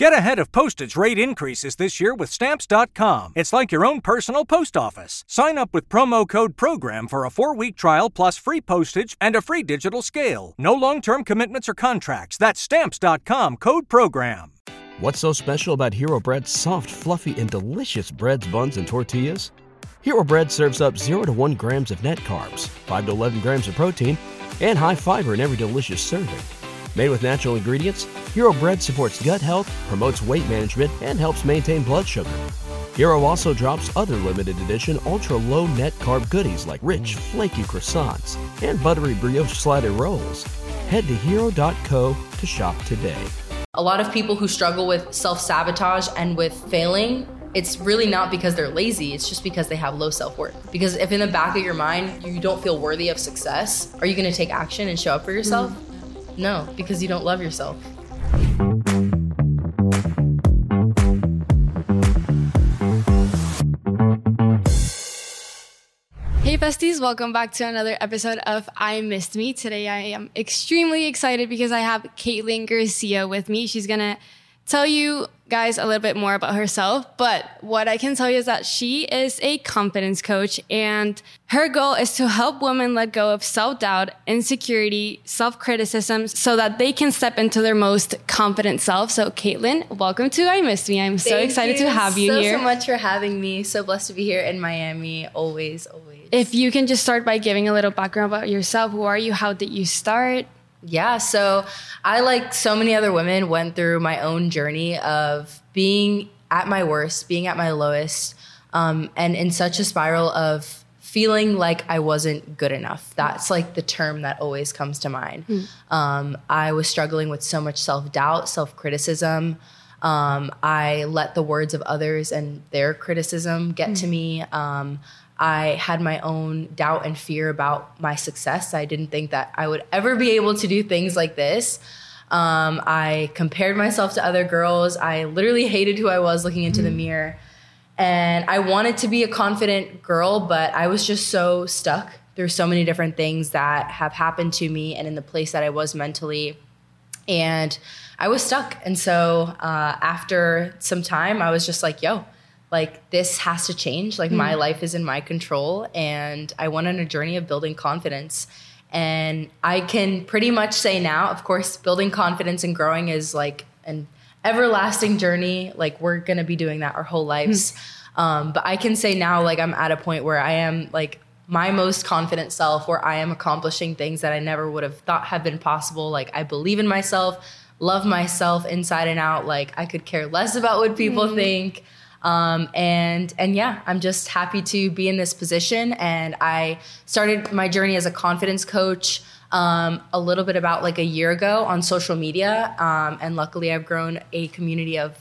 Get ahead of postage rate increases this year with Stamps.com. It's like your own personal post office. Sign up with promo code PROGRAM for a four week trial plus free postage and a free digital scale. No long term commitments or contracts. That's Stamps.com code PROGRAM. What's so special about Hero Bread's soft, fluffy, and delicious breads, buns, and tortillas? Hero Bread serves up 0 to 1 grams of net carbs, 5 to 11 grams of protein, and high fiber in every delicious serving. Made with natural ingredients, Hero Bread supports gut health, promotes weight management, and helps maintain blood sugar. Hero also drops other limited edition ultra low net carb goodies like rich, flaky croissants and buttery brioche slider rolls. Head to hero.co to shop today. A lot of people who struggle with self sabotage and with failing, it's really not because they're lazy, it's just because they have low self worth. Because if in the back of your mind you don't feel worthy of success, are you gonna take action and show up for yourself? Mm. No, because you don't love yourself. Hey besties, welcome back to another episode of I Missed Me. Today I am extremely excited because I have Caitlin Garcia with me. She's gonna tell you guys a little bit more about herself, but what I can tell you is that she is a confidence coach and her goal is to help women let go of self-doubt, insecurity, self-criticism so that they can step into their most confident self. So Caitlin, welcome to I Missed Me. I'm Thank so excited to have you so, here. so much for having me. So blessed to be here in Miami. Always, always. If you can just start by giving a little background about yourself. Who are you? How did you start? Yeah, so I, like so many other women, went through my own journey of being at my worst, being at my lowest, um, and in such a spiral of feeling like I wasn't good enough. That's like the term that always comes to mind. Mm. Um, I was struggling with so much self doubt, self criticism. Um, I let the words of others and their criticism get mm. to me. Um, I had my own doubt and fear about my success. I didn't think that I would ever be able to do things like this. Um, I compared myself to other girls. I literally hated who I was looking into mm. the mirror. And I wanted to be a confident girl, but I was just so stuck. There's so many different things that have happened to me and in the place that I was mentally. And I was stuck. And so uh, after some time, I was just like, yo, like this has to change. Like mm. my life is in my control and i went on a journey of building confidence. And i can pretty much say now of course building confidence and growing is like an everlasting journey. Like we're gonna be doing that our whole lives. Mm. um, but i can say now like i'm at a point where i am like my most confident self where i am accomplishing things that i never would have thought have been possible. Like i believe in myself love myself inside and out. Like i could care less about what people mm. think um, and and yeah, I'm just happy to be in this position. And I started my journey as a confidence coach um, a little bit about like a year ago on social media. Um, and luckily, I've grown a community of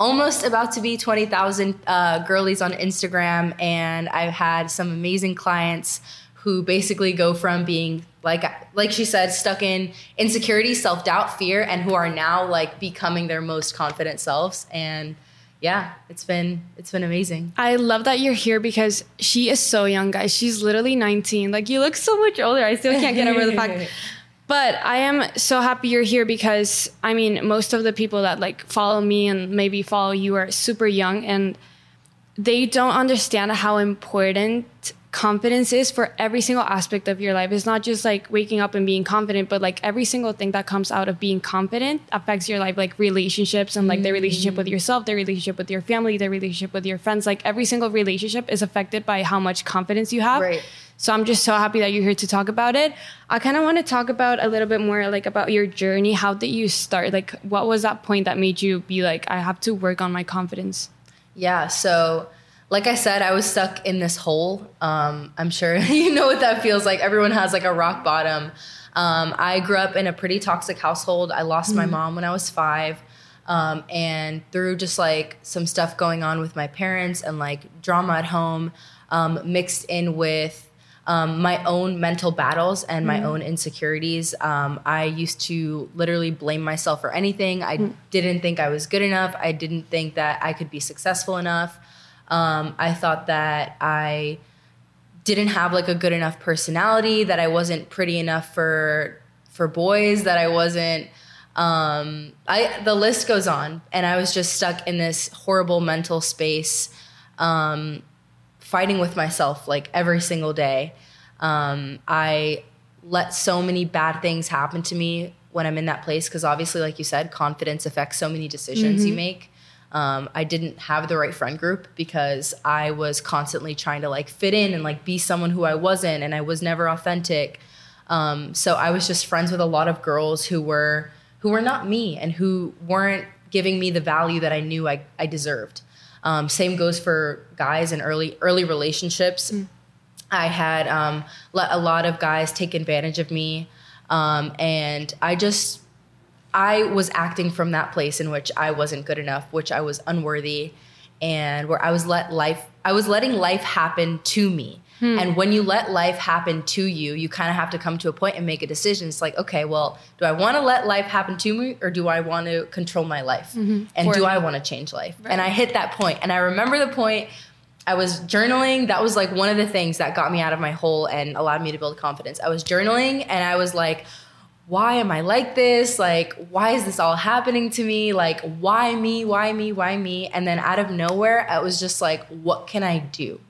almost about to be 20,000 uh, girlies on Instagram. And I've had some amazing clients who basically go from being like like she said stuck in insecurity self-doubt fear and who are now like becoming their most confident selves and yeah, it's been it's been amazing. I love that you're here because she is so young, guys. She's literally 19. Like you look so much older. I still can't get over the fact. But I am so happy you're here because I mean, most of the people that like follow me and maybe follow you are super young and they don't understand how important confidence is for every single aspect of your life. It's not just like waking up and being confident, but like every single thing that comes out of being confident affects your life, like relationships and like the relationship with mm. yourself, the relationship with your family, the relationship with your friends. Like every single relationship is affected by how much confidence you have. Right. So I'm just so happy that you're here to talk about it. I kind of want to talk about a little bit more like about your journey. How did you start? Like what was that point that made you be like, I have to work on my confidence? Yeah. So like I said, I was stuck in this hole. Um, I'm sure you know what that feels like. Everyone has like a rock bottom. Um, I grew up in a pretty toxic household. I lost mm-hmm. my mom when I was five. Um, and through just like some stuff going on with my parents and like drama at home, um, mixed in with um, my own mental battles and my mm. own insecurities. Um, I used to literally blame myself for anything. I mm. didn't think I was good enough. I didn't think that I could be successful enough. Um, I thought that I didn't have like a good enough personality, that I wasn't pretty enough for for boys, that I wasn't Um, I the list goes on, and I was just stuck in this horrible mental space, um, fighting with myself like every single day. Um, I let so many bad things happen to me when I'm in that place because obviously, like you said, confidence affects so many decisions you make. Um, I didn't have the right friend group because I was constantly trying to like fit in and like be someone who I wasn't, and I was never authentic. Um, so I was just friends with a lot of girls who were who were not me and who weren't giving me the value that I knew I, I deserved. Um, same goes for guys in early early relationships. I had um, let a lot of guys take advantage of me, um, and I just I was acting from that place in which I wasn't good enough, which I was unworthy, and where I was let life I was letting life happen to me. Hmm. And when you let life happen to you, you kind of have to come to a point and make a decision. It's like, okay, well, do I want to let life happen to me or do I want to control my life? Mm-hmm. And For do me. I want to change life? And I hit that point. And I remember the point I was journaling. That was like one of the things that got me out of my hole and allowed me to build confidence. I was journaling and I was like, why am I like this? Like, why is this all happening to me? Like, why me? Why me? Why me? And then out of nowhere, I was just like, what can I do?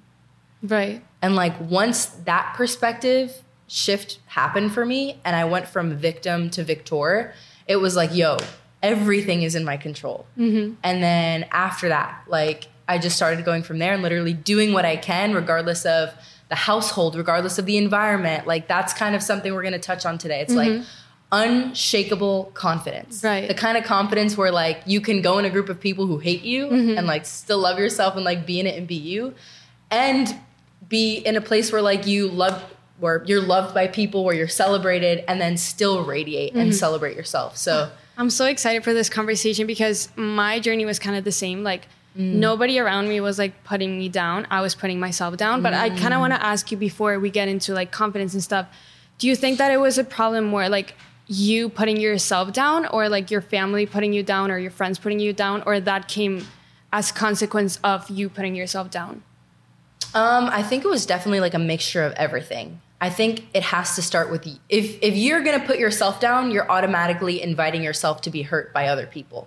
Right. And like, once that perspective shift happened for me and I went from victim to victor, it was like, yo, everything is in my control. Mm-hmm. And then after that, like, I just started going from there and literally doing what I can, regardless of the household, regardless of the environment. Like, that's kind of something we're gonna touch on today. It's like, mm-hmm. Unshakable confidence. Right. The kind of confidence where like you can go in a group of people who hate you mm-hmm. and like still love yourself and like be in it and be you and be in a place where like you love where you're loved by people where you're celebrated and then still radiate and mm-hmm. celebrate yourself. So I'm so excited for this conversation because my journey was kind of the same. Like mm. nobody around me was like putting me down. I was putting myself down. But I kind of mm. want to ask you before we get into like confidence and stuff. Do you think that it was a problem more like you putting yourself down or like your family putting you down or your friends putting you down or that came as a consequence of you putting yourself down? Um, I think it was definitely like a mixture of everything. I think it has to start with if if you're gonna put yourself down, you're automatically inviting yourself to be hurt by other people.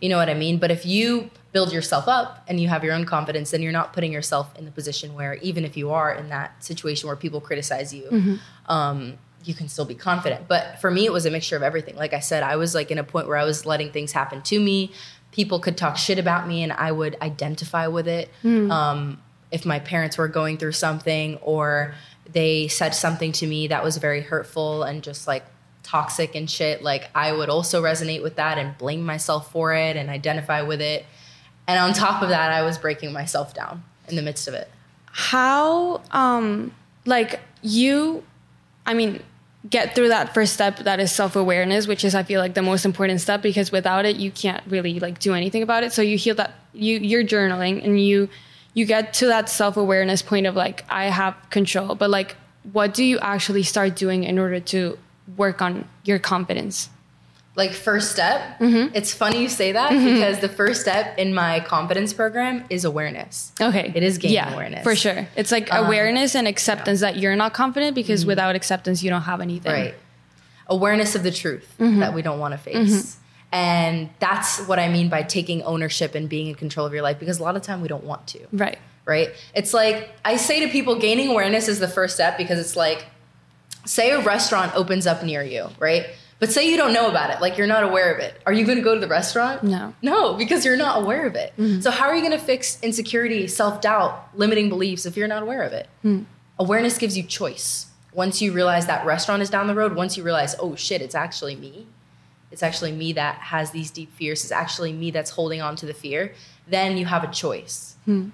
You know what I mean? But if you build yourself up and you have your own confidence, then you're not putting yourself in the position where even if you are in that situation where people criticize you, um, you can still be confident. But for me, it was a mixture of everything. Like I said, I was like in a point where I was letting things happen to me. People could talk shit about me, and I would identify with it. Um, if my parents were going through something or they said something to me that was very hurtful and just like toxic and shit, like I would also resonate with that and blame myself for it and identify with it. And on top of that, I was breaking myself down in the midst of it. how um like you i mean get through that first step that is self-awareness which is i feel like the most important step because without it you can't really like do anything about it. So you heal that you you're journaling and you you get to that self-awareness point of like i have control. But like what do you actually start doing in order to work on your confidence Like first step, mm-hmm. it's funny you say that mm-hmm. because the first step in my confidence program is awareness. okay It is gaining yeah, awareness. for sure it's like um, awareness and acceptance that you're not confident because mm-hmm. without acceptance you don't have anything Right. Awareness of the truth that we don't want to face. And that's what I mean by taking ownership and being in control of your life because a lot of time we don't want to. right right? It's like I say to people, gaining awareness is the first step because it's like, say a restaurant opens up near you, right? But say you don't know about it, like you're not aware of it. Are you going to go to the restaurant? No. No, because you're not aware of it. Mm-hmm. So how are you going to fix insecurity, self-doubt, limiting beliefs if you're not aware of it? Hmm. Awareness gives you choice. Once you realize that restaurant is down the road, once you realize, oh shit, it's actually me. It's actually me that has these deep fears. It's actually me that's holding on to the fear. Then you have a choice hmm.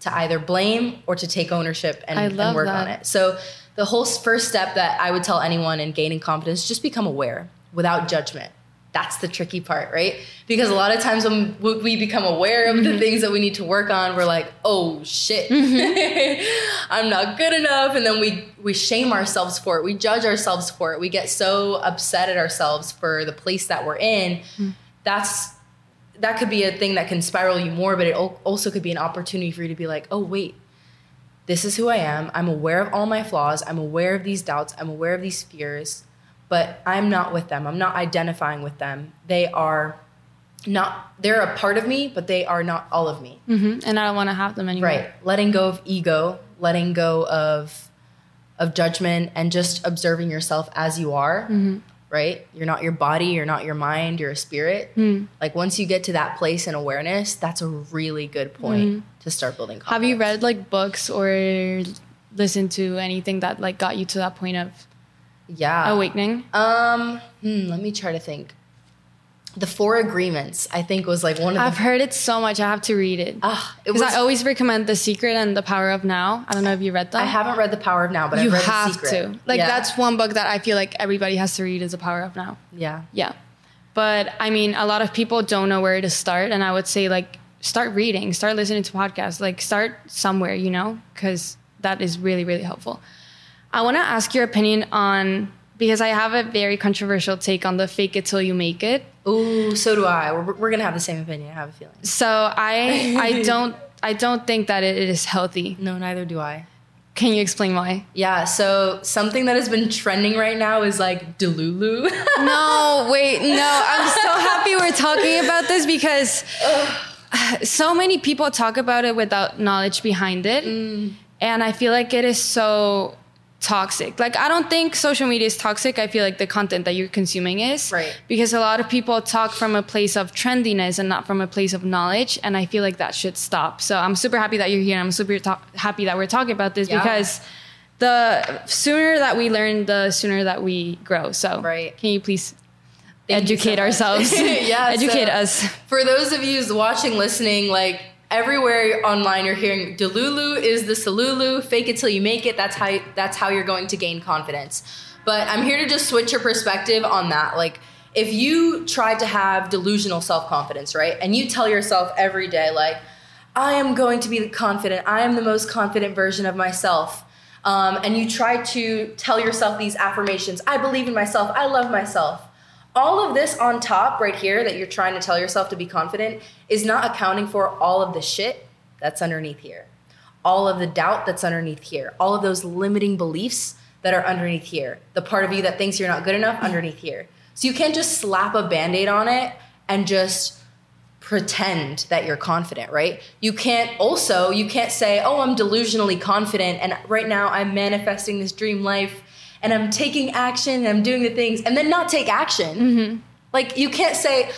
to either blame or to take ownership and, and work that. on it. So the whole first step that I would tell anyone in gaining confidence, just become aware without judgment. That's the tricky part, right? Because a lot of times when we become aware of Mm-hmm. the things that we need to work on, we're like, "Oh shit, I'm not good enough," and then we we shame ourselves for it. We judge ourselves for it. We get so upset at ourselves for the place that we're in. Mm. That's that could be a thing that can spiral you more, but it also could be an opportunity for you to be like, oh, wait, this is who I am. I'm aware of all my flaws. I'm aware of these doubts. I'm aware of these fears. but I'm not with them. I'm not identifying with them. They are not, they're a part of me, but they are not all of me. Mhm. And I don't want to have them anymore. Right. Letting go of ego, letting go of of judgment and just observing yourself as you are. Mm-hmm. Right? You're not your body, you're not your mind, you're a spirit. Mm. Like once you get to that place in awareness, that's a really good point to start building confidence. Have you read like books or listened to anything that like got you to that point of Yeah. awakening? Um, hmm, let me try to think. The Four Agreements, I think, was like one of the I've the. heard it so much. I have to read it. Ah, Because was. I always recommend The Secret and The Power of Now. I don't know if you read them. I haven't read The Power of Now, but You I've read have The Secret. to. Like Yeah. that's one book that I feel like everybody has to read is The Power of Now. yeah. Yeah. But I mean, a lot of people don't know where to start. And I would say, like, start reading, start listening to podcasts, like, start somewhere, you know, because that is really, really helpful. I want to ask your opinion on, because I have a very controversial take on the fake it till you make it. Ooh, so do I. We're, we're gonna have the same opinion. I have a feeling. So I, I don't, I don't think that it is healthy. No, neither do I. Can you explain why? Yeah. So something that has been trending right now is like Delulu. No, wait, no. I'm so happy we're talking about this because so many people talk about it without knowledge behind it. Mm. And I feel like it is so toxic. Like, I don't think social media is toxic. I feel like the content that you're consuming is. Right. Because a lot of people talk from a place of trendiness and not from a place of knowledge. And I feel like that should stop. So I'm super happy that you're here. I'm super ta- happy that we're talking about this Yeah. because the sooner that we learn, the sooner that we grow. So, Right. can you please Thank you educate so ourselves? Yeah, educate so- us. For those of you watching, listening, like everywhere online, you're hearing Delulu is the Solulu. Fake it till you make it. That's how that's how you're going to gain confidence. But I'm here to just switch your perspective on that. Like if you try to have delusional self confidence, right, and you tell yourself every day, like I am going to be the confident. I am the most confident version of myself. Um, and you try to tell yourself these affirmations I believe in myself. I love myself. All of this on top, right here, that you're trying to tell yourself to be confident, is not accounting for all of the shit that's underneath here. All of the doubt that's underneath here. All of those limiting beliefs that are underneath here. The part of you that thinks you're not good enough underneath here. So you can't just slap a band aid on it and just pretend that you're confident, right? You can't also, you can't say, oh, I'm delusionally confident and right now I'm manifesting this dream life and I'm taking action and I'm doing the things and then not take action. Mm-hmm. Like you can't say,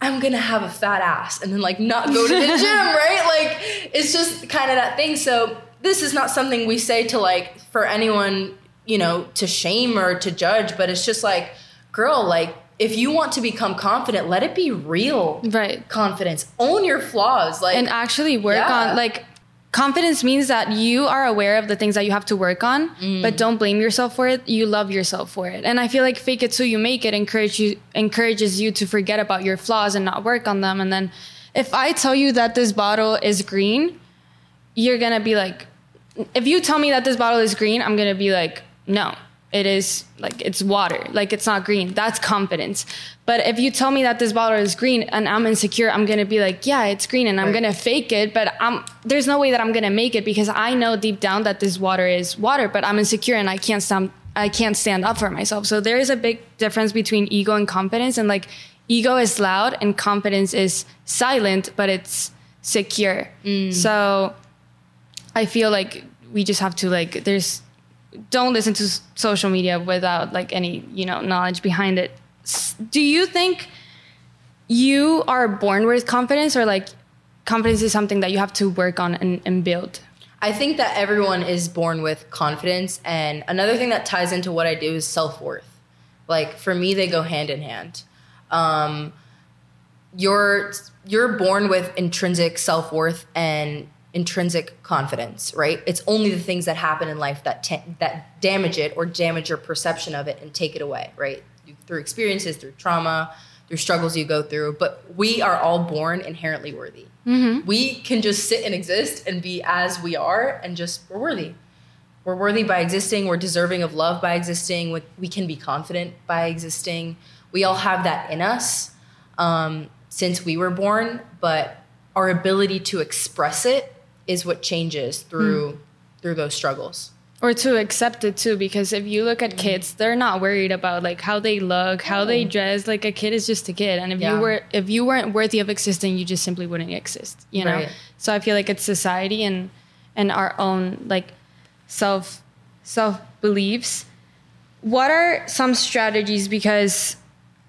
I'm gonna have a fat ass and then like not go to the gym, right? Like it's just kind of that thing. So this is not something we say to like for anyone, you know, to shame or to judge, but it's just like, girl, like if you want to become confident, let it be real Right. confidence. Own your flaws. Like and actually work Yeah. on like confidence means that you are aware of the things that you have to work on Mm. but don't blame yourself for it. You love yourself for it. And i feel like fake it till you make it encourage you encourages you to forget about your flaws and not work on them. And then if i tell you that this bottle is green you're gonna be like if you tell me that this bottle is green i'm gonna be like no it is like it's water. Like it's not green. That's confidence. But if you tell me that this bottle is green and i'm insecure i'm gonna be like yeah it's green and i'm Right. gonna fake it but i'm there's no way that i'm gonna make it because i know deep down that this water is water but i'm insecure and i can't stand i can't stand up for myself. So there is a big difference between ego and confidence and like ego is loud and confidence is silent but it's secure. Mm. So I feel like we just have to like there's don't listen to social media without like any you know knowledge behind it. Do you think you are born with confidence or like confidence is something that you have to work on and, and build? I think that everyone is born with confidence. And another thing that ties into what I do is self worth. Like for me, they go hand in hand. Um, you're you're born with intrinsic self worth and intrinsic confidence, right? It's only the things that happen in life that that damage it or damage your perception of it and take it away, right? Through experiences, through trauma, through struggles you go through. But we are all born inherently worthy. We can just sit and exist and be as we are, and just we're worthy. We're worthy by existing. We're deserving of love by existing. We- We can be confident by existing. We all have that in us um, since we were born, but our ability to express it is what changes through hmm. through those struggles. or to accept it too because if you look at kids they're not worried about like how they look how they dress. Like a kid is just a kid. And if Yeah. you were if you weren't worthy of existing you just simply wouldn't exist you know? Right. so i feel like it's society and and our own like self self beliefs what are some strategies? Because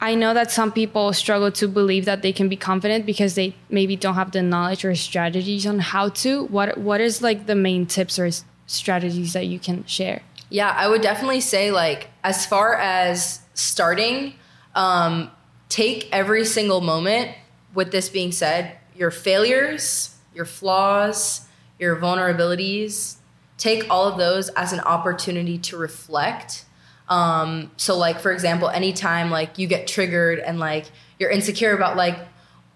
i know that some people struggle to believe that they can be confident because they maybe don't have the knowledge or strategies on how to what what is like the main tips or strategies that you can share Yeah, I would definitely say like as far as starting, um, take every single moment. With this being said, your failures, your flaws, your vulnerabilities, take all of those as an opportunity to reflect. Um, so like for example, anytime like you get triggered and like you're insecure about like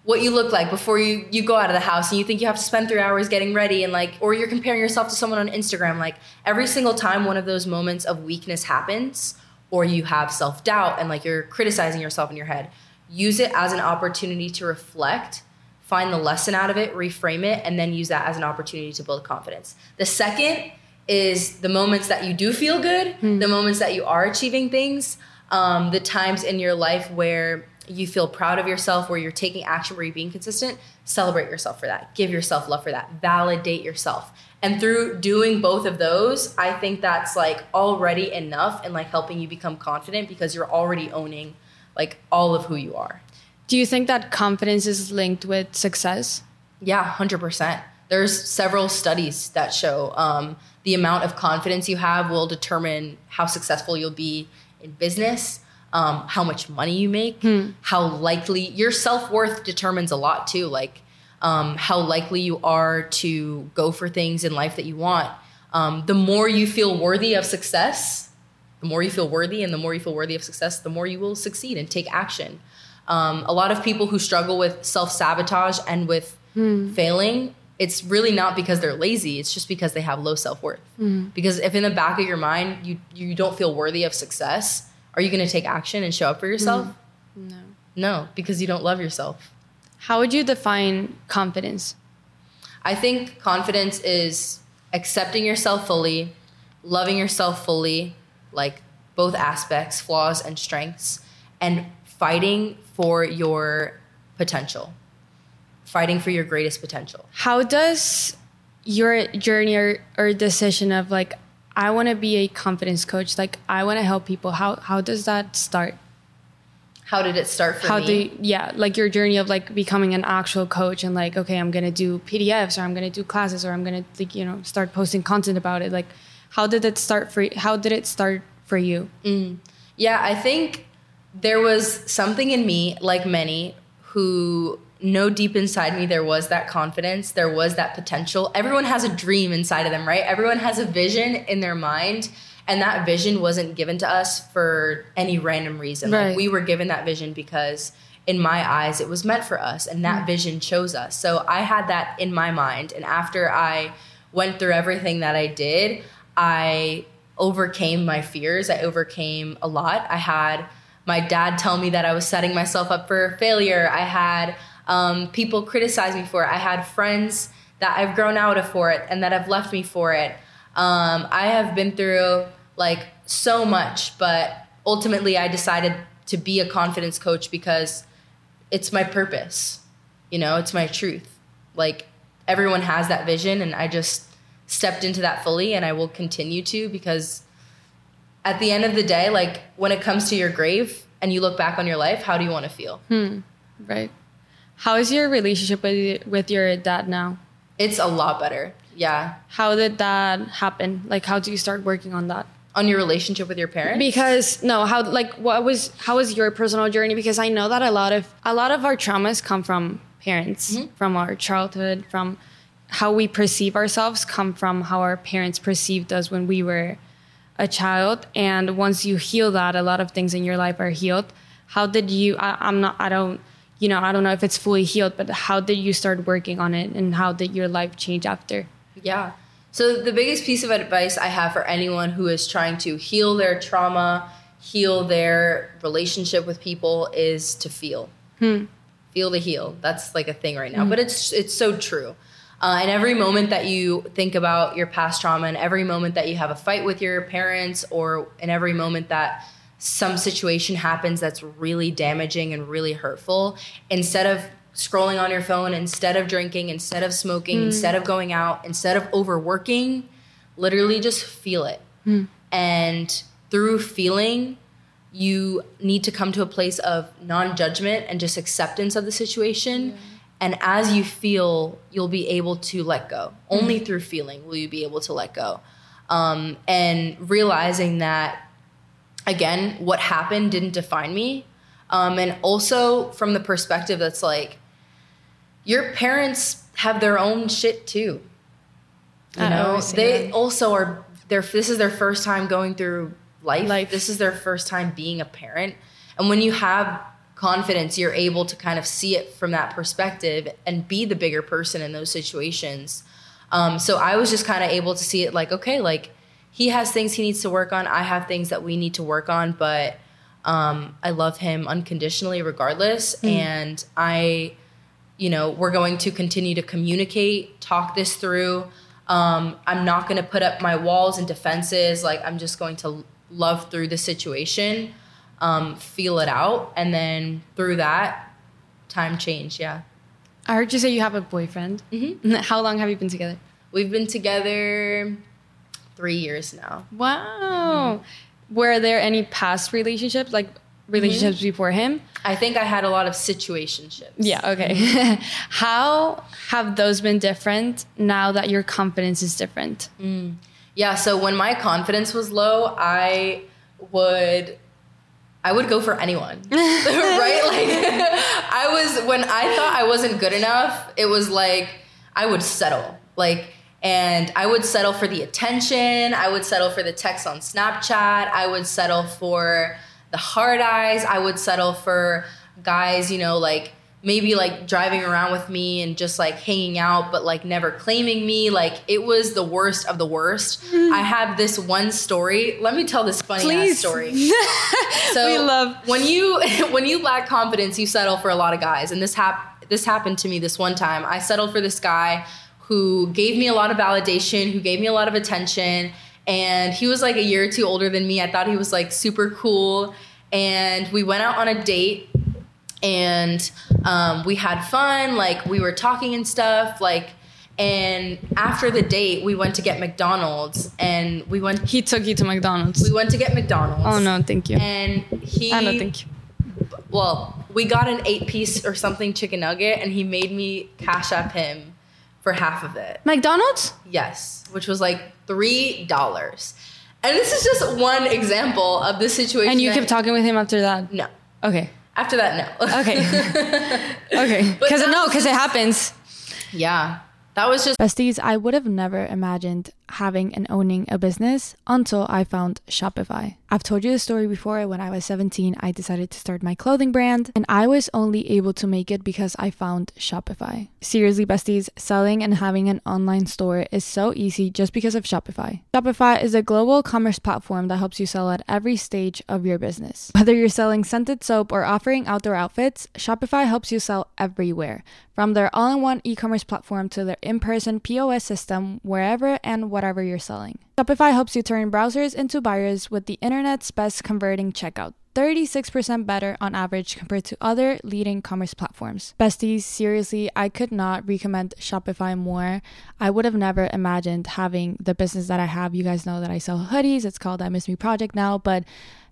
what you look like before you you go out of the house and you think you have to spend three hours getting ready and like or you're comparing yourself to someone on instagram like every single time one of those moments of weakness happens or you have self-doubt and like you're criticizing yourself in your head use it as an opportunity to reflect find the lesson out of it reframe it and then use that as an opportunity to build confidence. The second is the moments that you do feel good the moments that you are achieving things um, the times in your life where you feel proud of yourself, where you're taking action, where you're being consistent, celebrate yourself for that. Give yourself love for that. Validate yourself. And through doing both of those, I think that's like already enough in like helping you become confident because you're already owning like all of who you are. Do you think that confidence is linked with success? Yeah, hundred percent. There's several studies that show um, the amount of confidence you have will determine how successful you'll be in business, um, how much money you make, how likely your self worth determines a lot too. Like um, how likely you are to go for things in life that you want. Um, the more you feel worthy of success, the more you feel worthy, and the more you feel worthy of success, the more you will succeed and take action. Um, a lot of people who struggle with self sabotage and with failing, it's really not because they're lazy. It's just because they have low self worth. Mm. Because if in the back of your mind you you don't feel worthy of success, are you going to take action and show up for yourself? Mm. No. No, because you don't love yourself. How would you define confidence? I think confidence is accepting yourself fully, loving yourself fully, like both aspects, flaws and strengths, and fighting for your potential. Fighting for your greatest potential. How does your journey or, or decision of like, I want to be a confidence coach, like I want to help people, how, how does that start? How did it start for how me? do you, yeah like your journey of like becoming an actual coach and like okay i'm gonna do pdfs or i'm gonna do classes or i'm gonna like you know start posting content about it like how did it start for how did it start for you mm. Yeah, I think there was something in me, like many, who know deep inside me there was that confidence, there was that potential. Everyone has a dream inside of them, right? Everyone has a vision in their mind, and that vision wasn't given to us for any random reason. Right. Like we were given that vision because in my eyes it was meant for us and that mm-hmm. vision chose us. So I had that in my mind and after I went through everything that I did, I overcame my fears. I overcame a lot. I had my dad tell me that I was setting myself up for failure. I had um, people criticize me for it. I had friends that I've grown out of for it and that have left me for it. Um, I have been through like so much, but ultimately I decided to be a confidence coach because it's my purpose. You know, it's my truth. Like everyone has that vision and I just stepped into that fully and I will continue to because at the end of the day, like when it comes to your grave and you look back on your life, how do you want to feel? right how is your relationship with with your dad now? It's a lot better. Yeah. how did that happen? Like how do you start working on that? On your relationship with your parents? because no how like what was how was your personal journey? Because i know that a lot of a lot of our traumas come from parents mm-hmm. from our childhood from how we perceive ourselves come from how our parents perceived us when we were a child. And once you heal that a lot of things in your life are healed. How did you I, i'm not i don't you know i don't know if it's fully healed but how did you start working on it and how did your life change after Yeah. So the biggest piece of advice I have for anyone who is trying to heal their trauma, heal their relationship with people is to feel. Feel to heal. That's like a thing right now, but it's it's so true. Uh, and every moment that you think about your past trauma, and every moment that you have a fight with your parents, or in every moment that some situation happens that's really damaging and really hurtful, instead of scrolling on your phone, instead of drinking, instead of smoking, mm. instead of going out, instead of overworking, literally just feel it. Mm. And through feeling, you need to come to a place of non judgment and just acceptance of the situation. Yeah. And as you feel, you'll be able to let go. Mm. Only through feeling will you be able to let go. Um, and realizing that, again, what happened didn't define me. Um, and also from the perspective that's like, your parents have their own shit too. You I know, they that. also are. Their this is their first time going through life. life. This is their first time being a parent, and when you have confidence, you're able to kind of see it from that perspective and be the bigger person in those situations. Um, so I was just kind of able to see it like, okay, like he has things he needs to work on. I have things that we need to work on, but um, I love him unconditionally, regardless. Mm. And I you know, we're going to continue to communicate, talk this through. Um, I'm not going to put up my walls and defenses. Like, I'm just going to love through the situation, um, feel it out. And then through that, time change. Yeah. I heard you say you have a boyfriend. Mm-hmm. How long have you been together? We've been together three years now. Wow. Mm-hmm. Were there any past relationships? Like, relationships mm-hmm. before him? I think I had a lot of situationships. Yeah, okay. How have those been different now that your confidence is different? Mm. Yeah, so when my confidence was low, I would I would go for anyone. right? Like I was when I thought I wasn't good enough, it was like I would settle. Like and I would settle for the attention, I would settle for the text on Snapchat, I would settle for the hard eyes. I would settle for guys, you know, like maybe like driving around with me and just like hanging out, but like never claiming me. Like it was the worst of the worst. Mm. I have this one story. Let me tell this funny Please. ass story. so we love when you when you lack confidence, you settle for a lot of guys, and this hap- this happened to me this one time. I settled for this guy who gave me a lot of validation, who gave me a lot of attention and he was like a year or two older than me. I thought he was like super cool, and we went out on a date, and um, we had fun. Like we were talking and stuff. Like, and after the date, we went to get McDonald's, and we went. He took you to McDonald's. We went to get McDonald's. Oh no, thank you. And he. Oh no, thank you. Well, we got an eight piece or something chicken nugget, and he made me Cash App him for half of it. McDonald's? Yes, which was like three dollars. And this is just one example of the situation. And you kept talking with him after that? No. Okay. After that, no. okay. okay. Because no, because it happens. Yeah. That was just besties. I would have never imagined having and owning a business until I found Shopify. I've told you the story before. When I was 17, I decided to start my clothing brand, and I was only able to make it because I found Shopify. Seriously, besties, selling and having an online store is so easy just because of Shopify. Shopify is a global commerce platform that helps you sell at every stage of your business. Whether you're selling scented soap or offering outdoor outfits, Shopify helps you sell everywhere. From their all in one e commerce platform to their in person POS system, wherever and whatever you're selling. Shopify helps you turn browsers into buyers with the internet's best converting checkout. 36% better on average compared to other leading commerce platforms. Besties, seriously, I could not recommend Shopify more. I would have never imagined having the business that I have. You guys know that I sell hoodies. It's called I Miss Me Project now, but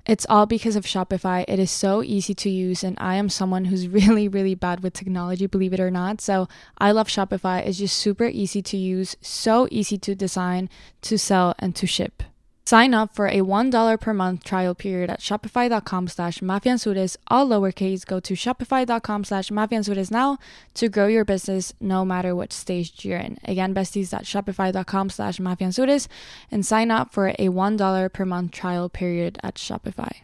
it's all because of Shopify. It is so easy to use, and I am someone who's really, really bad with technology, believe it or not. So I love Shopify. It's just super easy to use, so easy to design, to sell, and to ship. Sign up for a $1 per month trial period at shopify.com slash mafeanzures, all lowercase. Go to shopify.com slash mafeanzures now to grow your business no matter what stage you're in. Again, besties shopify.com slash mafeanzures and sign up for a $1 per month trial period at Shopify.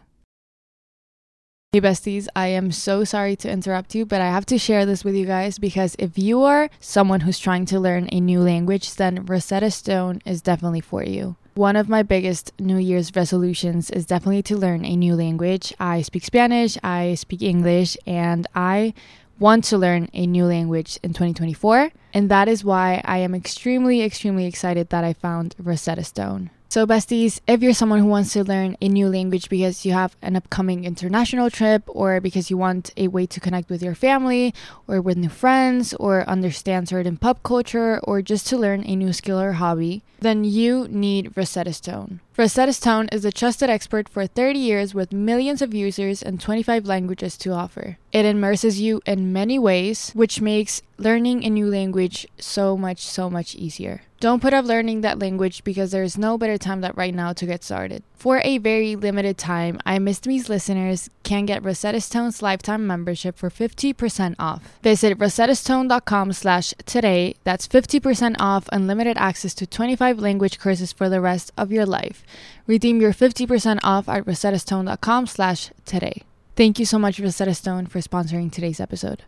Hey besties, I am so sorry to interrupt you, but I have to share this with you guys because if you are someone who's trying to learn a new language, then Rosetta Stone is definitely for you. One of my biggest New Year's resolutions is definitely to learn a new language. I speak Spanish, I speak English, and I want to learn a new language in 2024. And that is why I am extremely, extremely excited that I found Rosetta Stone. So, besties, if you're someone who wants to learn a new language because you have an upcoming international trip, or because you want a way to connect with your family, or with new friends, or understand certain pop culture, or just to learn a new skill or hobby, then you need Rosetta Stone. Rosetta Stone is a trusted expert for 30 years with millions of users and 25 languages to offer. It immerses you in many ways, which makes learning a new language so much, so much easier. Don't put off learning that language because there is no better time than right now to get started. For a very limited time, I Missed Me's listeners can get Rosetta Stone's lifetime membership for 50% off. Visit rosettastone.com slash today. That's 50% off unlimited access to 25 language courses for the rest of your life. Redeem your 50% off at rosettastone.com slash today. Thank you so much, Rosetta Stone, for sponsoring today's episode.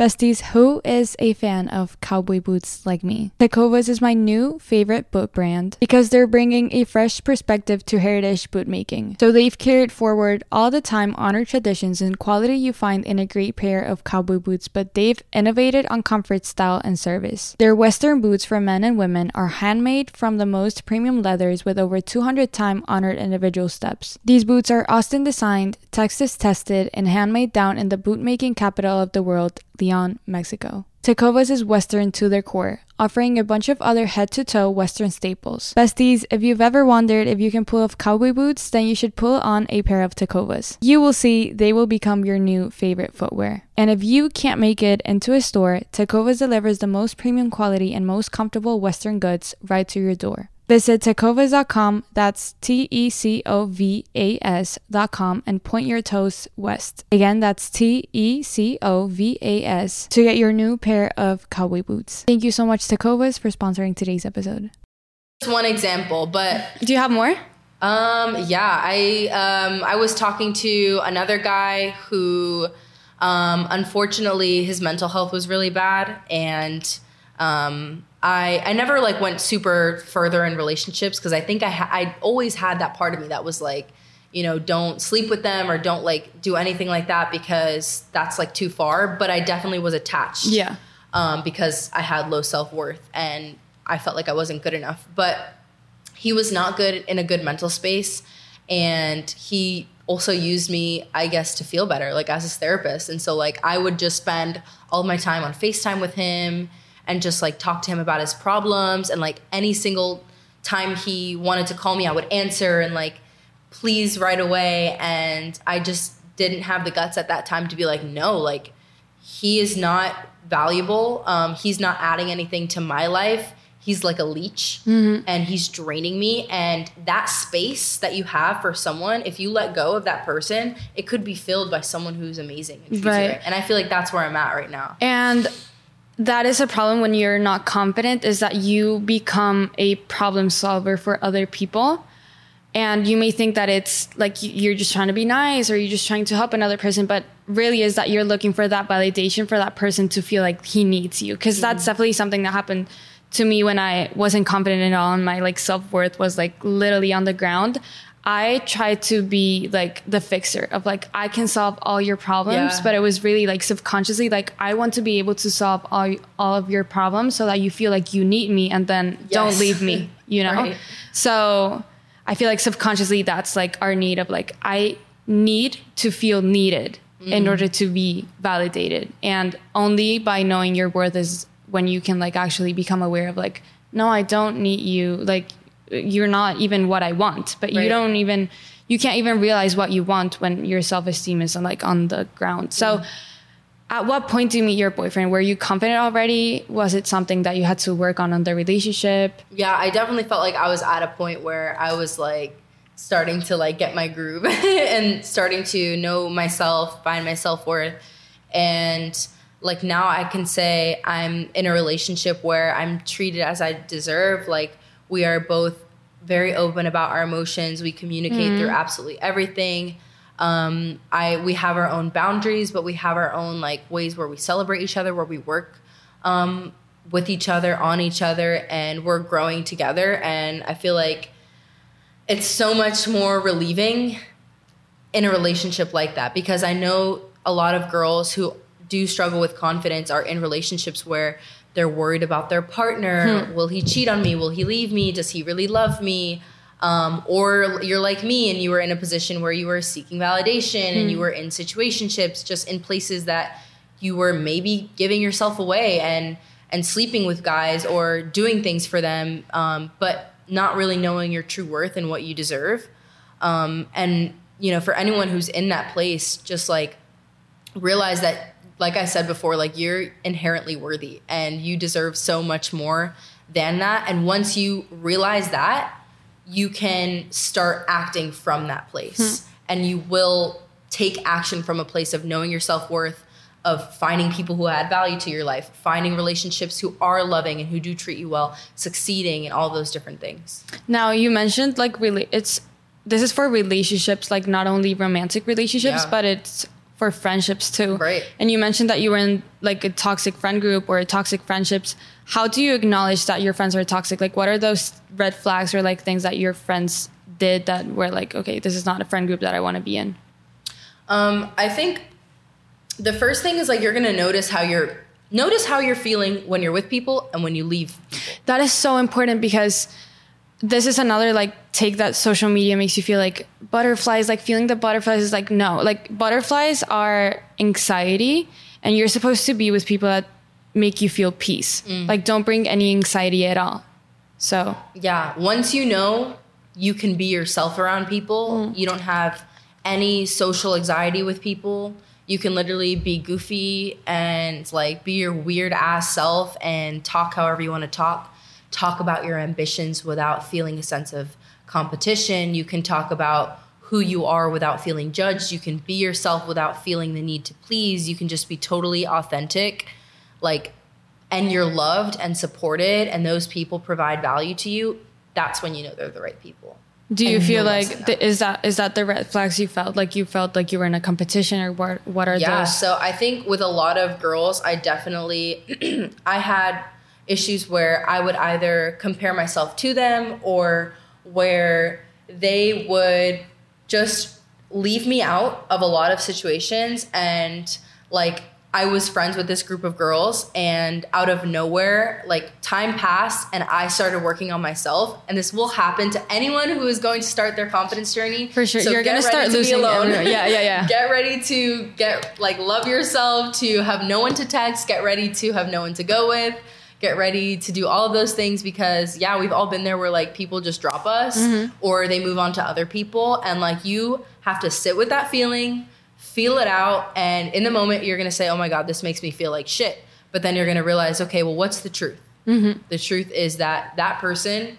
Besties, who is a fan of cowboy boots like me? Tecovas is my new favorite boot brand because they're bringing a fresh perspective to heritage boot making. So they've carried forward all the time honored traditions and quality you find in a great pair of cowboy boots, but they've innovated on comfort, style, and service. Their Western boots for men and women are handmade from the most premium leathers with over 200 time honored individual steps. These boots are Austin designed, Texas tested, and handmade down in the bootmaking capital of the world, Leon, Mexico. Tecovas is Western to their core, offering a bunch of other head to toe Western staples. Besties, if you've ever wondered if you can pull off cowboy boots, then you should pull on a pair of Tecovas. You will see they will become your new favorite footwear. And if you can't make it into a store, Tecovas delivers the most premium quality and most comfortable Western goods right to your door. Visit tecovas.com, that's T E C O V A S.com, and point your toes west. Again, that's T E C O V A S to get your new pair of cowboy boots. Thank you so much, Tecovas, for sponsoring today's episode. Just one example, but Do you have more? Um, yeah, I um, I was talking to another guy who, um, unfortunately, his mental health was really bad, and um, I I never like went super further in relationships because I think I ha- I always had that part of me that was like, you know, don't sleep with them or don't like do anything like that because that's like too far. But I definitely was attached. Yeah. Um, because I had low self worth and I felt like I wasn't good enough. But he was not good in a good mental space and he also used me i guess to feel better like as his therapist and so like i would just spend all my time on facetime with him and just like talk to him about his problems and like any single time he wanted to call me i would answer and like please right away. And i just didn't have the guts at that time to be like no like he is not valuable. Um, he's not adding anything to my life. He's like a leech and he's draining me. And that space that you have for someone if you let go of that person it could be filled by someone who's amazing and, treats you Right. right. and i feel like that's where i'm at right now. And that is a problem when you're not confident is that you become a problem solver for other people. And you may think that it's like you're just trying to be nice or you're just trying to help another person, but really is that you're looking for that validation for that person to feel like he needs you. Cause that's mm-hmm. definitely something that happened to me when I wasn't confident at all and my like self worth was like literally on the ground. I tried to be like the fixer of like I can solve all your problems, Yeah. but it was really like subconsciously like I want to be able to solve all all of your problems so that you feel like you need me and then don't leave me, you know. Right. So I feel like subconsciously that's like our need of like I need to feel needed in mm. order to be validated, and only by knowing your worth is when you can like actually become aware of like no, I don't need you, like you're not even what I want, but you don't even you can't even realize what you want when your self esteem is like on the ground. So, at what point do you meet your boyfriend? Were you confident already? Was it something that you had to work on on the relationship? yeah i definitely felt like i was at a point where i was like starting to like get my groove and starting to know myself find my self-worth and like now i can say i'm in a relationship where i'm treated as i deserve like we are both very open about our emotions. We communicate through absolutely everything. Um, I we have our own boundaries, but we have our own like ways where we celebrate each other, where we work um, with each other, on each other, and we're growing together. And I feel like it's so much more relieving in a relationship like that because I know a lot of girls who do struggle with confidence are in relationships where they're worried about their partner. Will he cheat on me? Will he leave me? Does he really love me? Um, or you're like me and you were in a position where you were seeking validation and you were in situationships just in places that you were maybe giving yourself away and and sleeping with guys or doing things for them um, but not really knowing your true worth and what you deserve um, and you know for anyone who's in that place just like realize that like i said before like you're inherently worthy and you deserve so much more than that. And once you realize that you can start acting from that place. Hmm. And you will take action from a place of knowing your self-worth of finding people who add value to your life finding relationships who are loving and who do treat you well succeeding and all those different things. Now you mentioned like really it's this is for relationships, like not only romantic relationships, Yeah. but it's for friendships too. Right. And you mentioned that you were in like a toxic friend group or toxic friendships. How do you acknowledge that your friends are toxic? Like what are those red flags or like things that your friends did that were like, okay, this is not a friend group that I want to be in? Um, I think the first thing is like you're gonna notice how you're notice how you're feeling when you're with people and when you leave. That is so important because this is another like take that social media makes you feel like butterflies, like feeling the butterflies is like no, like butterflies are anxiety and you're supposed to be with people that make you feel peace. Mm. Like don't bring any anxiety at all. So, Yeah, once you know you can be yourself around people, mm. you don't have any social anxiety with people. You can literally be goofy and like be your weird ass self and talk however you want to talk. Talk about your ambitions without feeling a sense of competition. You can talk about who you are without feeling judged. You can be yourself without feeling the need to please. You can just be totally authentic. Like and you're loved and supported and those people provide value to you, that's when you know they're the right people. do you feel like th- is that is that the red flags you felt like you felt like you were in a competition or what what are Yeah, those? Yeah, so I think with a lot of girls, I definitely I had issues where I would either compare myself to them or where they would just leave me out of a lot of situations and like I was friends with this group of girls and out of nowhere like time passed and I started working on myself and this will happen to anyone who is going to start their confidence journey For sure. So You're start to losing alone. Yeah, yeah, yeah. get ready to get like love yourself to have no one to text get ready to have no one to go with get ready to do all of those things because yeah we've all been there where like people just drop us Mm-hmm. or they move on to other people and like you have to sit with that feeling feel it out and in the moment you're gonna say oh my god this makes me feel like shit but then you're gonna realize okay well what's the truth Mm-hmm. the truth is that that person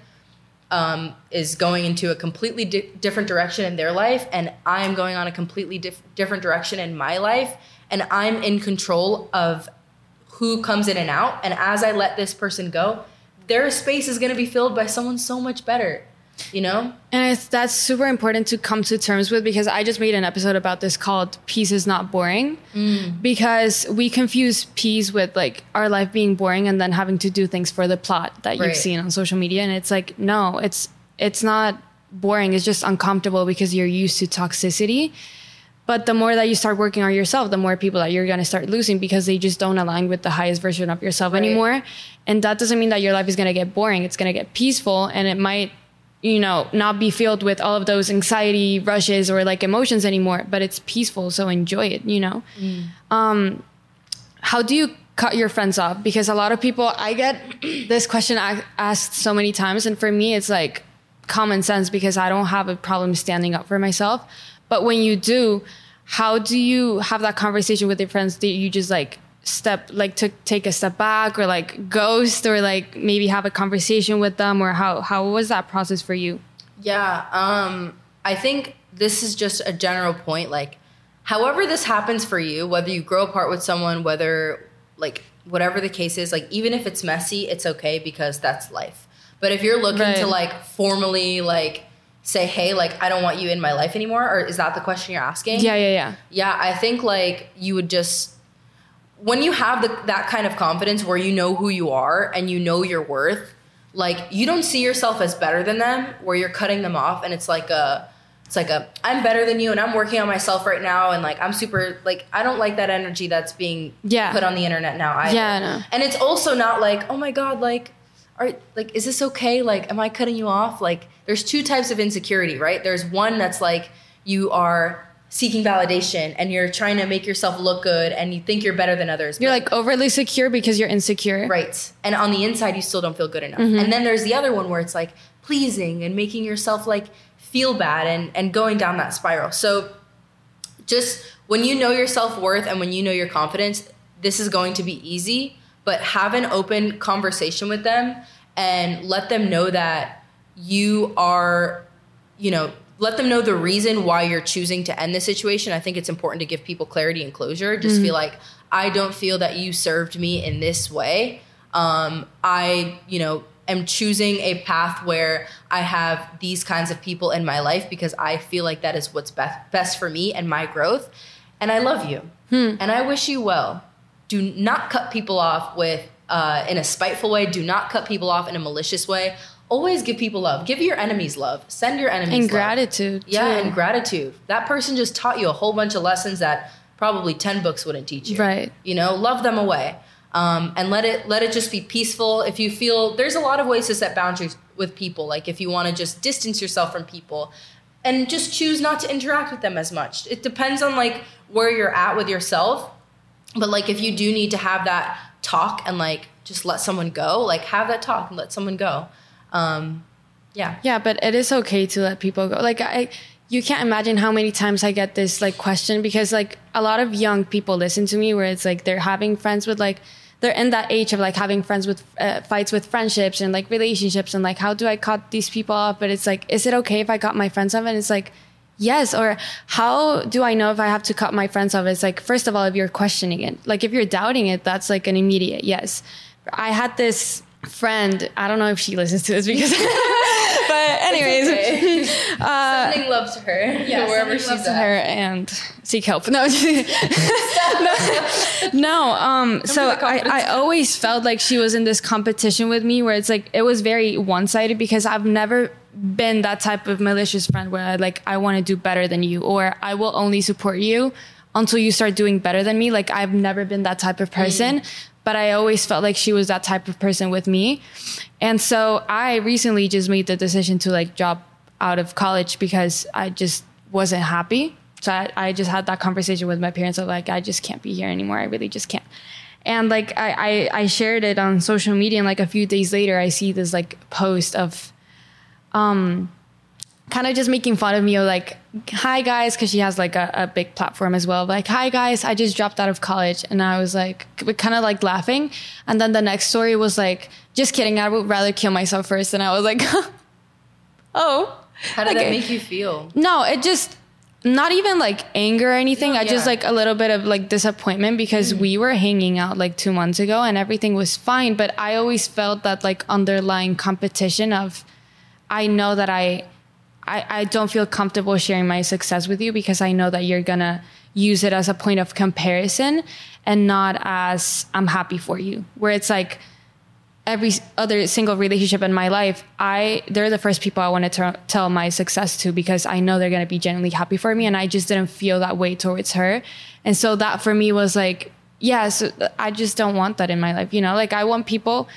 um, is going into a completely di- different direction in their life, and I am going on a completely dif- different direction in my life, and I'm in control of who comes in and out. And as I let this person go, their space is going to be filled by someone so much better, you know? And it's, that's super important to come to terms with because I just made an episode about this called Peace is Not Boring. Mm. Because we confuse peace with like our life being boring and then having to do things for the plot that Right. you've seen on social media. And it's like, no, it's it's not boring. It's just uncomfortable because you're used to toxicity. But the more that you start working on yourself, the more people that you're gonna start losing because they just don't align with the highest version of yourself anymore. And that doesn't mean that your life is gonna get boring. It's gonna get peaceful and it might, you know, not be filled with all of those anxiety rushes or like emotions anymore, but it's peaceful. So enjoy it, you know? Um, how do you cut your friends off? Because a lot of people, I get this question asked so many times. And for me, it's like common sense because I don't have a problem standing up for myself. But when you do, how do you have that conversation with your friends? Do you just like step, like to take a step back or like ghost or like maybe have a conversation with them? Or how, how was that process for you? Yeah, um, I think this is just a general point. Like, however this happens for you, whether you grow apart with someone, whether like whatever the case is, like even if it's messy, it's okay because that's life. But if you're looking to like formally like say, hey, like I don't want you in my life anymore, or is that the question you're asking? Yeah, yeah, yeah. Yeah, I think like you would just when you have the, that kind of confidence where you know who you are and you know your worth, like you don't see yourself as better than them, where you're cutting them off and it's like a it's like a I'm better than you and I'm working on myself right now and like I'm super like I don't like that energy that's being Yeah. put on the internet now either. Yeah, I know. And it's also not like, oh my God, like are like is this okay? Like am I cutting you off? Like there's two types of insecurity, right? There's one that's like you are seeking validation and you're trying to make yourself look good and you think you're better than others. You're like overly secure because you're insecure. Right. And on the inside, you still don't feel good enough. Mm-hmm. And then there's the other one where it's like pleasing and making yourself like feel bad and, and going down that spiral. So just when you know your self worth and when you know your confidence, this is going to be easy, but have an open conversation with them and let them know that you are, you know, let them know the reason why you're choosing to end the situation. I think it's important to give people clarity and closure. Just feel like, I don't feel that you served me in this way. Um, I, you know, am choosing a path where I have these kinds of people in my life because I feel like that is what's best best for me and my growth. And I love you, and I wish you well. Do not cut people off with uh, in a spiteful way. Do not cut people off in a malicious way. Always give people love. Give your enemies love. Send your enemies And love. gratitude. Yeah, too. and gratitude. That person just taught you a whole bunch of lessons that probably 10 books wouldn't teach you. Right. You know, love them away. Um, and let it let it just be peaceful. If you feel there's a lot of ways to set boundaries with people. Like if you want to just distance yourself from people and just choose not to interact with them as much. It depends on like where you're at with yourself. But like if you do need to have that talk and like just let someone go, like have that talk and let someone go. Um, yeah. Yeah, but it is okay to let people go. Like I you can't imagine how many times I get this like question because like a lot of young people listen to me where it's like they're having friends with like they're in that age of like having friends with uh, fights with friendships and like relationships and like how do I cut these people off? But it's like is it okay if I cut my friends off? And it's like yes. Or how do I know if I have to cut my friends off? It's like first of all if you're questioning it, like if you're doubting it, that's like an immediate yes. I had this friend. I don't know if she listens to this because, but anyways. Sending love to her. Yeah, wherever she's love at. her and seek help. No, no, no. Um, so I, I always felt like she was in this competition with me, where it's like it was very one sided because I've never been that type of malicious friend where I like I want to do better than you or I will only support you until you start doing better than me. Like I've never been that type of mm. person. But I always felt like she was that type of person with me. And so I recently just made the decision to like drop out of college because I just wasn't happy. So I, I just had that conversation with my parents of like, I just can't be here anymore. I really just can't. And like I, I, I shared it on social media and like a few days later I see this like post of um kind of just making fun of me or like hi guys because she has like a, a big platform as well like hi guys i just dropped out of college. And i was like kind of like laughing. And then the next story was like just kidding i would rather kill myself first. And i was like oh. How did Like, that make you feel? no it just not even like anger or anything No, i just like a little bit of like disappointment because we were hanging out like two months ago and everything was fine. But i always felt that like underlying competition of i know that i I, I don't feel comfortable sharing my success with you because I know that you're gonna use it as a point of comparison and not as I'm happy for you. Where it's like every other single relationship in my life, I they're the first people I want to tell my success to because I know they're gonna be genuinely happy for me, and I just didn't feel that way towards her, and so that for me was like, yeah, so I just don't want that in my life, you know, like I want people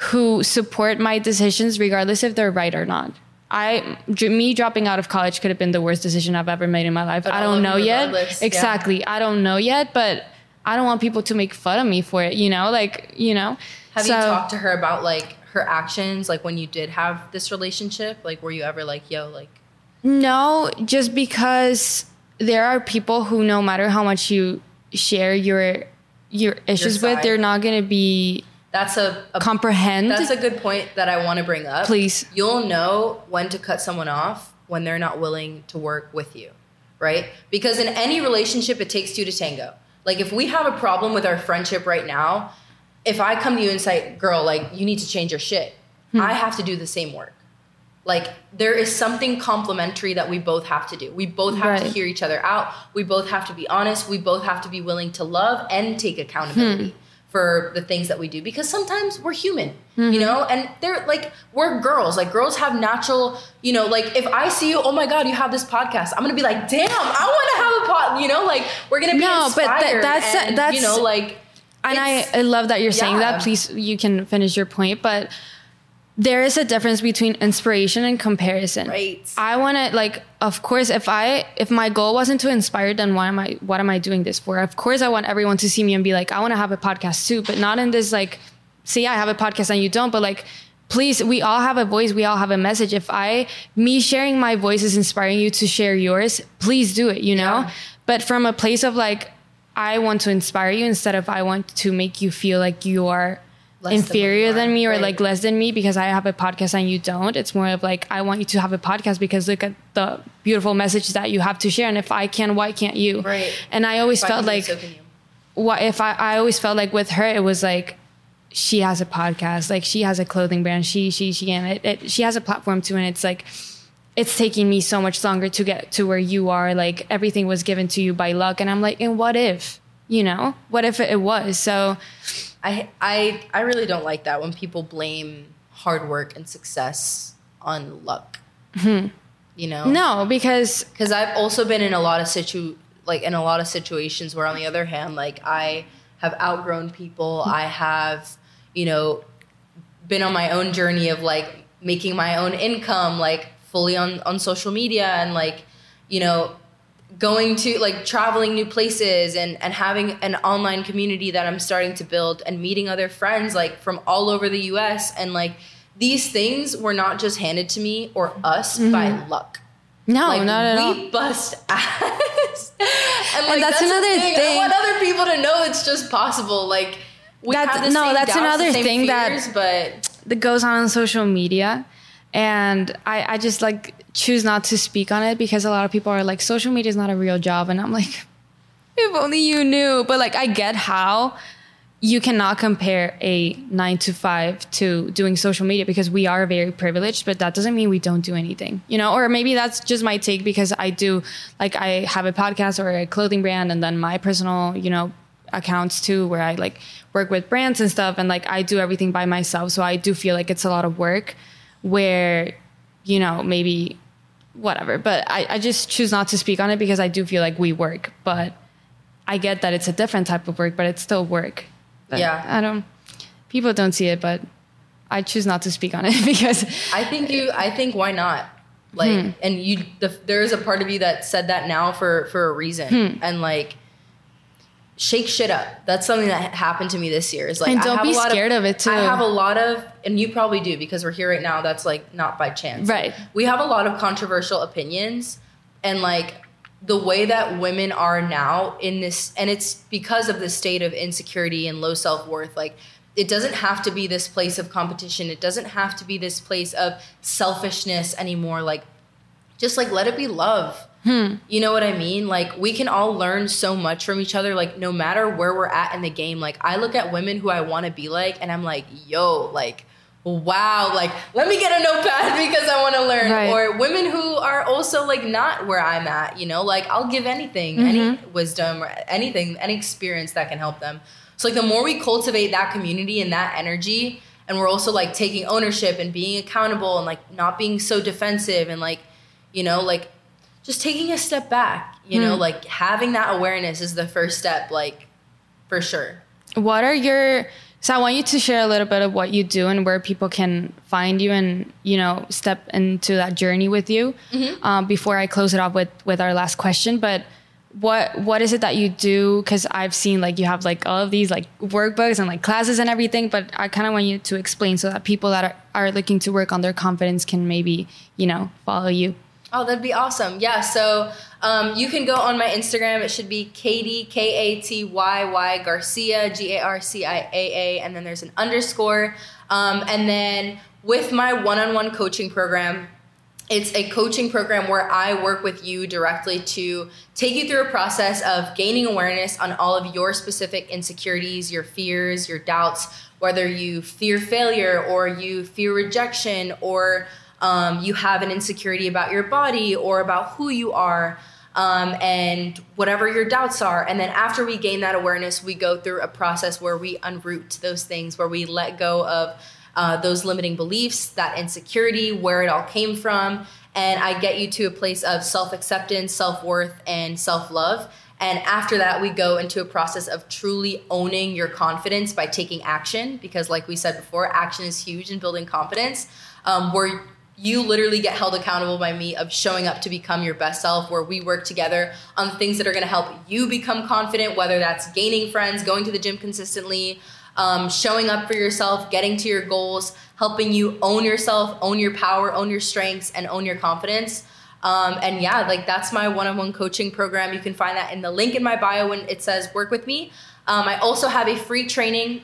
who support my decisions regardless if they're right or not. I me dropping out of college could have been the worst decision I've ever made in my life. But I don't know yet. regardless, yeah. Exactly. I don't know yet, but I don't want people to make fun of me for it, you know? Like, you know. Have So- you talked to her about like her actions, like when you did have this relationship? Like, were you ever like, yo, like, No, just because there are people who no matter how much you share your your issues with, they're not going to be that's a, a comprehend. that's a good point that I want to bring up. Please. You'll know when to cut someone off when they're not willing to work with you, right? Because in any relationship, it takes two to tango. Like, if we have a problem with our friendship right now, if I come to you and say, girl, like, you need to change your shit, hmm. I have to do the same work. Like, there is something complementary that we both have to do. We both have to hear each other out. We both have to be honest. We both have to be willing to love and take accountability hmm. For the things that we do because sometimes we're human, Mm-hmm. you know, and they're like we're girls. Like girls have natural, you know, like if I see you, oh my god, you have this podcast, I'm gonna be like, damn, I want to have a pod. You know, like we're gonna be No, but inspired. that- that's- and, that's- you know, like and I, I love that you're saying that. Please, you can finish your point, but there is a difference between inspiration and comparison. Right. I want to like, of course, if I if my goal wasn't to inspire, then why am I what am I doing this for? Of course, I want everyone to see me and be like, I want to have a podcast too, but not in this like, see, I have a podcast and you don't, but like. Please, we all have a voice. We all have a message. If I, me sharing my voice is inspiring you to share yours, please do it, you know? Yeah. But from a place of like, I want to inspire you instead of I want to make you feel like you are Less than what inferior than me or right. like less than me because I have a podcast and you don't. It's more of like I want you to have a podcast because look at the beautiful message that you have to share. And if I can, why can't you? Right. And I always if I felt can like so what if I, I always felt like with her it was like she has a podcast like she has a clothing brand she she she and it, it, she has a platform too and it's like it's taking me so much longer to get to where you are like everything was given to you by luck and i'm like and what if you know what if it was so I I I really don't like that when people blame hard work and success on luck. Hmm. You know, no because because I've also been in a lot of situ like in a lot of situations where on the other hand, like I have outgrown people. Hmm. I have you know been on my own journey of like making my own income, like fully on on social media and like you know going to like traveling new places and and having an online community that I'm starting to build and meeting other friends like from all over the US and like these things were not just handed to me or us mm-hmm. by luck. no Like not at all we bust ass. and like that's the another I thing. want other people to know it's just possible. Like we That's- have the no, same that's doubts, the another same thing that- fears, but that goes on on social media and I, I just like choose not to speak on it because a lot of people are like social media is not a real job. And i'm like if only you knew. But like i get how you cannot compare a nine to five to doing social media because we are very privileged but that doesn't mean we don't do anything you know? Or maybe that's just my take because i do like i have a podcast or a clothing brand and then my personal you know accounts too where i like work with brands and stuff. And like i do everything by myself. So i do feel like it's a lot of work where you know maybe whatever but I, I just choose not to speak on it because i do feel like we work but i get that it's a different type of work but it's still work But Yeah. i don't people don't see it but i choose not to speak on it because I think you. I think why not? Like, hmm. and you. The, there is a part of you that said that now for for a reason, hmm. and like, shake shit up. That's something that happened to me this year. Is like, And don't have be a lot scared of it, too. I have a lot of, and you probably do because we're here right now. That's like not by chance, Right. We have a lot of controversial opinions, and like the way that women are now in this, and it's because of the state of insecurity and low self worth. Like, it doesn't have to be this place of competition. It doesn't have to be this place of selfishness anymore. Like, just like let it be love. Hmm. You know what I mean? Like we can all learn so much from each other. Like no matter where we're at in the game. Like I look at women who I want to be like, and I'm like, yo, like wow, like let me get a notepad because I want to learn. Right. Or women who are also like not where I'm at. You know, like I'll give anything, any mm-hmm. wisdom or anything, any experience that can help them. So like the more we cultivate that community and that energy, and we're also like taking ownership and being accountable and like not being so defensive and like you know like just taking a step back you know like having that awareness is the first step like for sure. What are your so i want you to share a little bit of what you do and where people can find you and you know step into that journey with you um, before i close it off with with our last question. But what what is it that you do? Because i've seen like you have like all of these like workbooks and like classes and everything but i kind of want you to explain so that people that are, are looking to work on their confidence can maybe you know follow you Oh, that'd be awesome. Yeah. So um, you can go on my Instagram. It should be Katy, K A T Y Y Garcia, G A R C I A A, and then there's an underscore. Um, and then with my one on one coaching program, it's a coaching program where I work with you directly to take you through a process of gaining awareness on all of your specific insecurities, your fears, your doubts, whether you fear failure or you fear rejection or um, you have an insecurity about your body or about who you are. um, and whatever your doubts are. And then after we gain that awareness, we go through a process where we unroot those things, where we let go of uh, those limiting beliefs, that insecurity, where it all came from. And I get you to a place of self acceptance, self worth, and self love. And after that, we go into a process of truly owning your confidence by taking action. Because, like we said before, action is huge in building confidence, um, you literally get held accountable by me of showing up to become your best self, where we work together on things that are gonna help you become confident, whether that's gaining friends, going to the gym consistently, um, showing up for yourself, getting to your goals, helping you own yourself, own your power, own your strengths, and own your confidence. Um, and yeah, like that's my one on one coaching program. You can find that in the link in my bio when it says work with me. Um, I also have a free training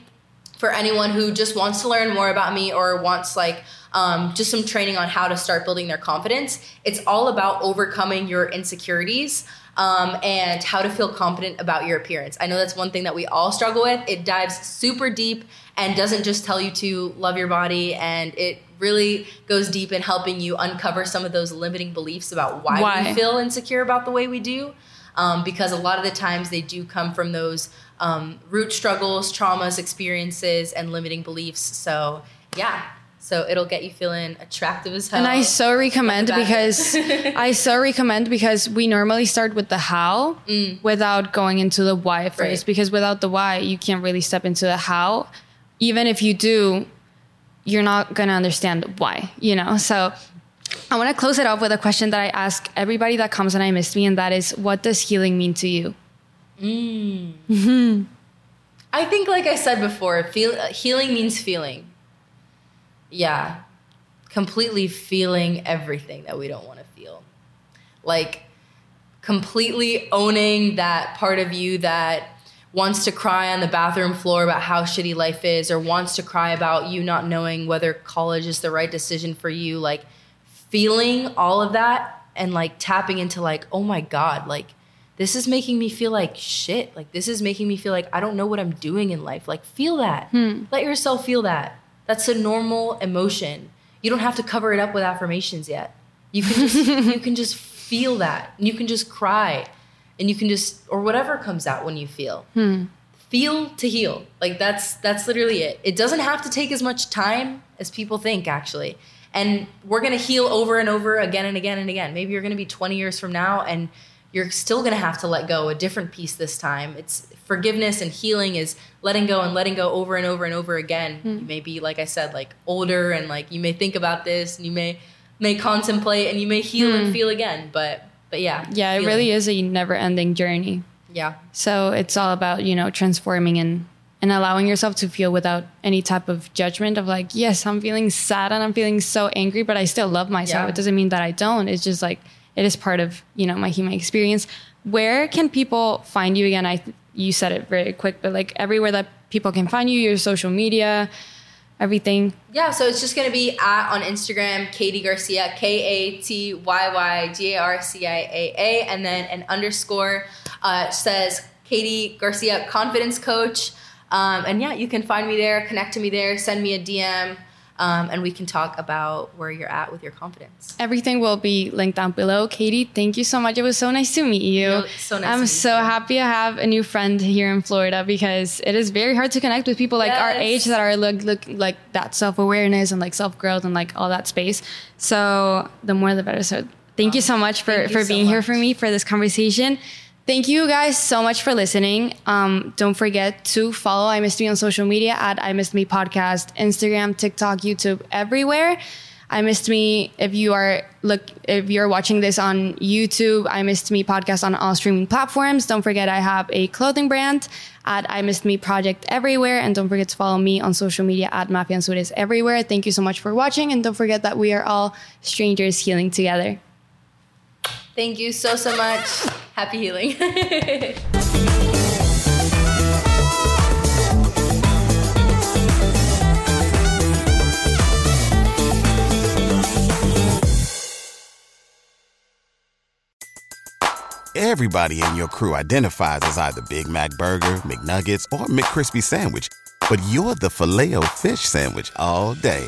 for anyone who just wants to learn more about me or wants like um, just some training on how to start building their confidence. It's all about overcoming your insecurities. Um, and how to feel confident about your appearance. I know that's one thing that we all struggle with. It dives super deep and doesn't just tell you to love your body, and it really goes deep in helping you uncover some of those limiting beliefs about why, why? we feel insecure about the way we do. Um, because a lot of the times they do come from those um, root struggles, traumas, experiences, and limiting beliefs. So, yeah, so it'll get you feeling attractive as hell. And I so recommend because I so recommend because we normally start with the how mm. without going into the why first. Right. Because without the why, you can't really step into the how. Even if you do, you're not gonna understand why, you know? So I wanna close it off with a question that I ask everybody that comes and I miss me, and that is what does healing mean to you? Mm. Mm-hmm. I think, like I said before, feel, healing means feeling yeah, completely feeling everything that we don't want to feel. Like completely owning that part of you that wants to cry on the bathroom floor about how shitty life is or wants to cry about you not knowing whether college is the right decision for you like feeling all of that and like tapping into like oh my god like this is making me feel like shit. Like this is making me feel like i don't know what i'm doing in life. Like feel that. Hmm. let yourself feel that that's a normal emotion. You don't have to cover it up with affirmations yet. You can just you can just feel that. You can just cry. And you can just or whatever comes out when you feel. Hmm. Feel to heal. Like that's that's literally it. It doesn't have to take as much time as people think actually. And we're going to heal over and over again and again and again. Maybe you're going to be 20 years from now and you're still going to have to let go a different piece this time. It's forgiveness and healing is letting go and letting go over and over and over again. Mm. You may be, like I said, like older and like you may think about this and you may may contemplate and you may heal mm. and hmm. feel again. But but yeah, yeah, feeling. it really is a never ending journey. Yeah. So it's all about you know transforming and and allowing yourself to feel without any type of judgment of like, yes, I'm feeling sad and I'm feeling so angry, but I still love myself. Yeah. It doesn't mean that I don't. It's just like it is part of you know my human experience. Where can people find you again? I you said it very quick, but like everywhere that people can find you, your social media, everything. Yeah, so it's just gonna be at on Instagram, Katy Garcia, K A T Y Y G A R C I A A, and then an underscore uh, says Katy Garcia Confidence Coach. Um, and yeah, you can find me there, connect to me there, send me a DM um, and we can talk about where you're at with your confidence. Everything will be linked down below. Katy, thank you so much. It was so nice to meet you. No, so nice. I'm so you. happy to have a new friend here in Florida because it is very hard to connect with people like yes. our age that are look, look like that self awareness and like self growth and like all that space. So the more the better. So thank you so much for for being so here for me for this conversation. Thank you guys so much for listening. Um, don't forget to follow I Missed Me on social media at I Missed Me Podcast, Instagram, TikTok, YouTube, everywhere. I Missed Me. If you are look, if you're watching this on YouTube, I Missed Me podcast on all streaming platforms. Don't forget I have a clothing brand at I Missed Me Project everywhere, and don't forget to follow me on social media at Mafe Anzures everywhere. Thank you so much for watching, and don't forget that we are all strangers healing together. Thank you so so much. Happy healing. Everybody in your crew identifies as either Big Mac Burger, McNuggets, or McCrispy Sandwich, but you're the filet fish Sandwich all day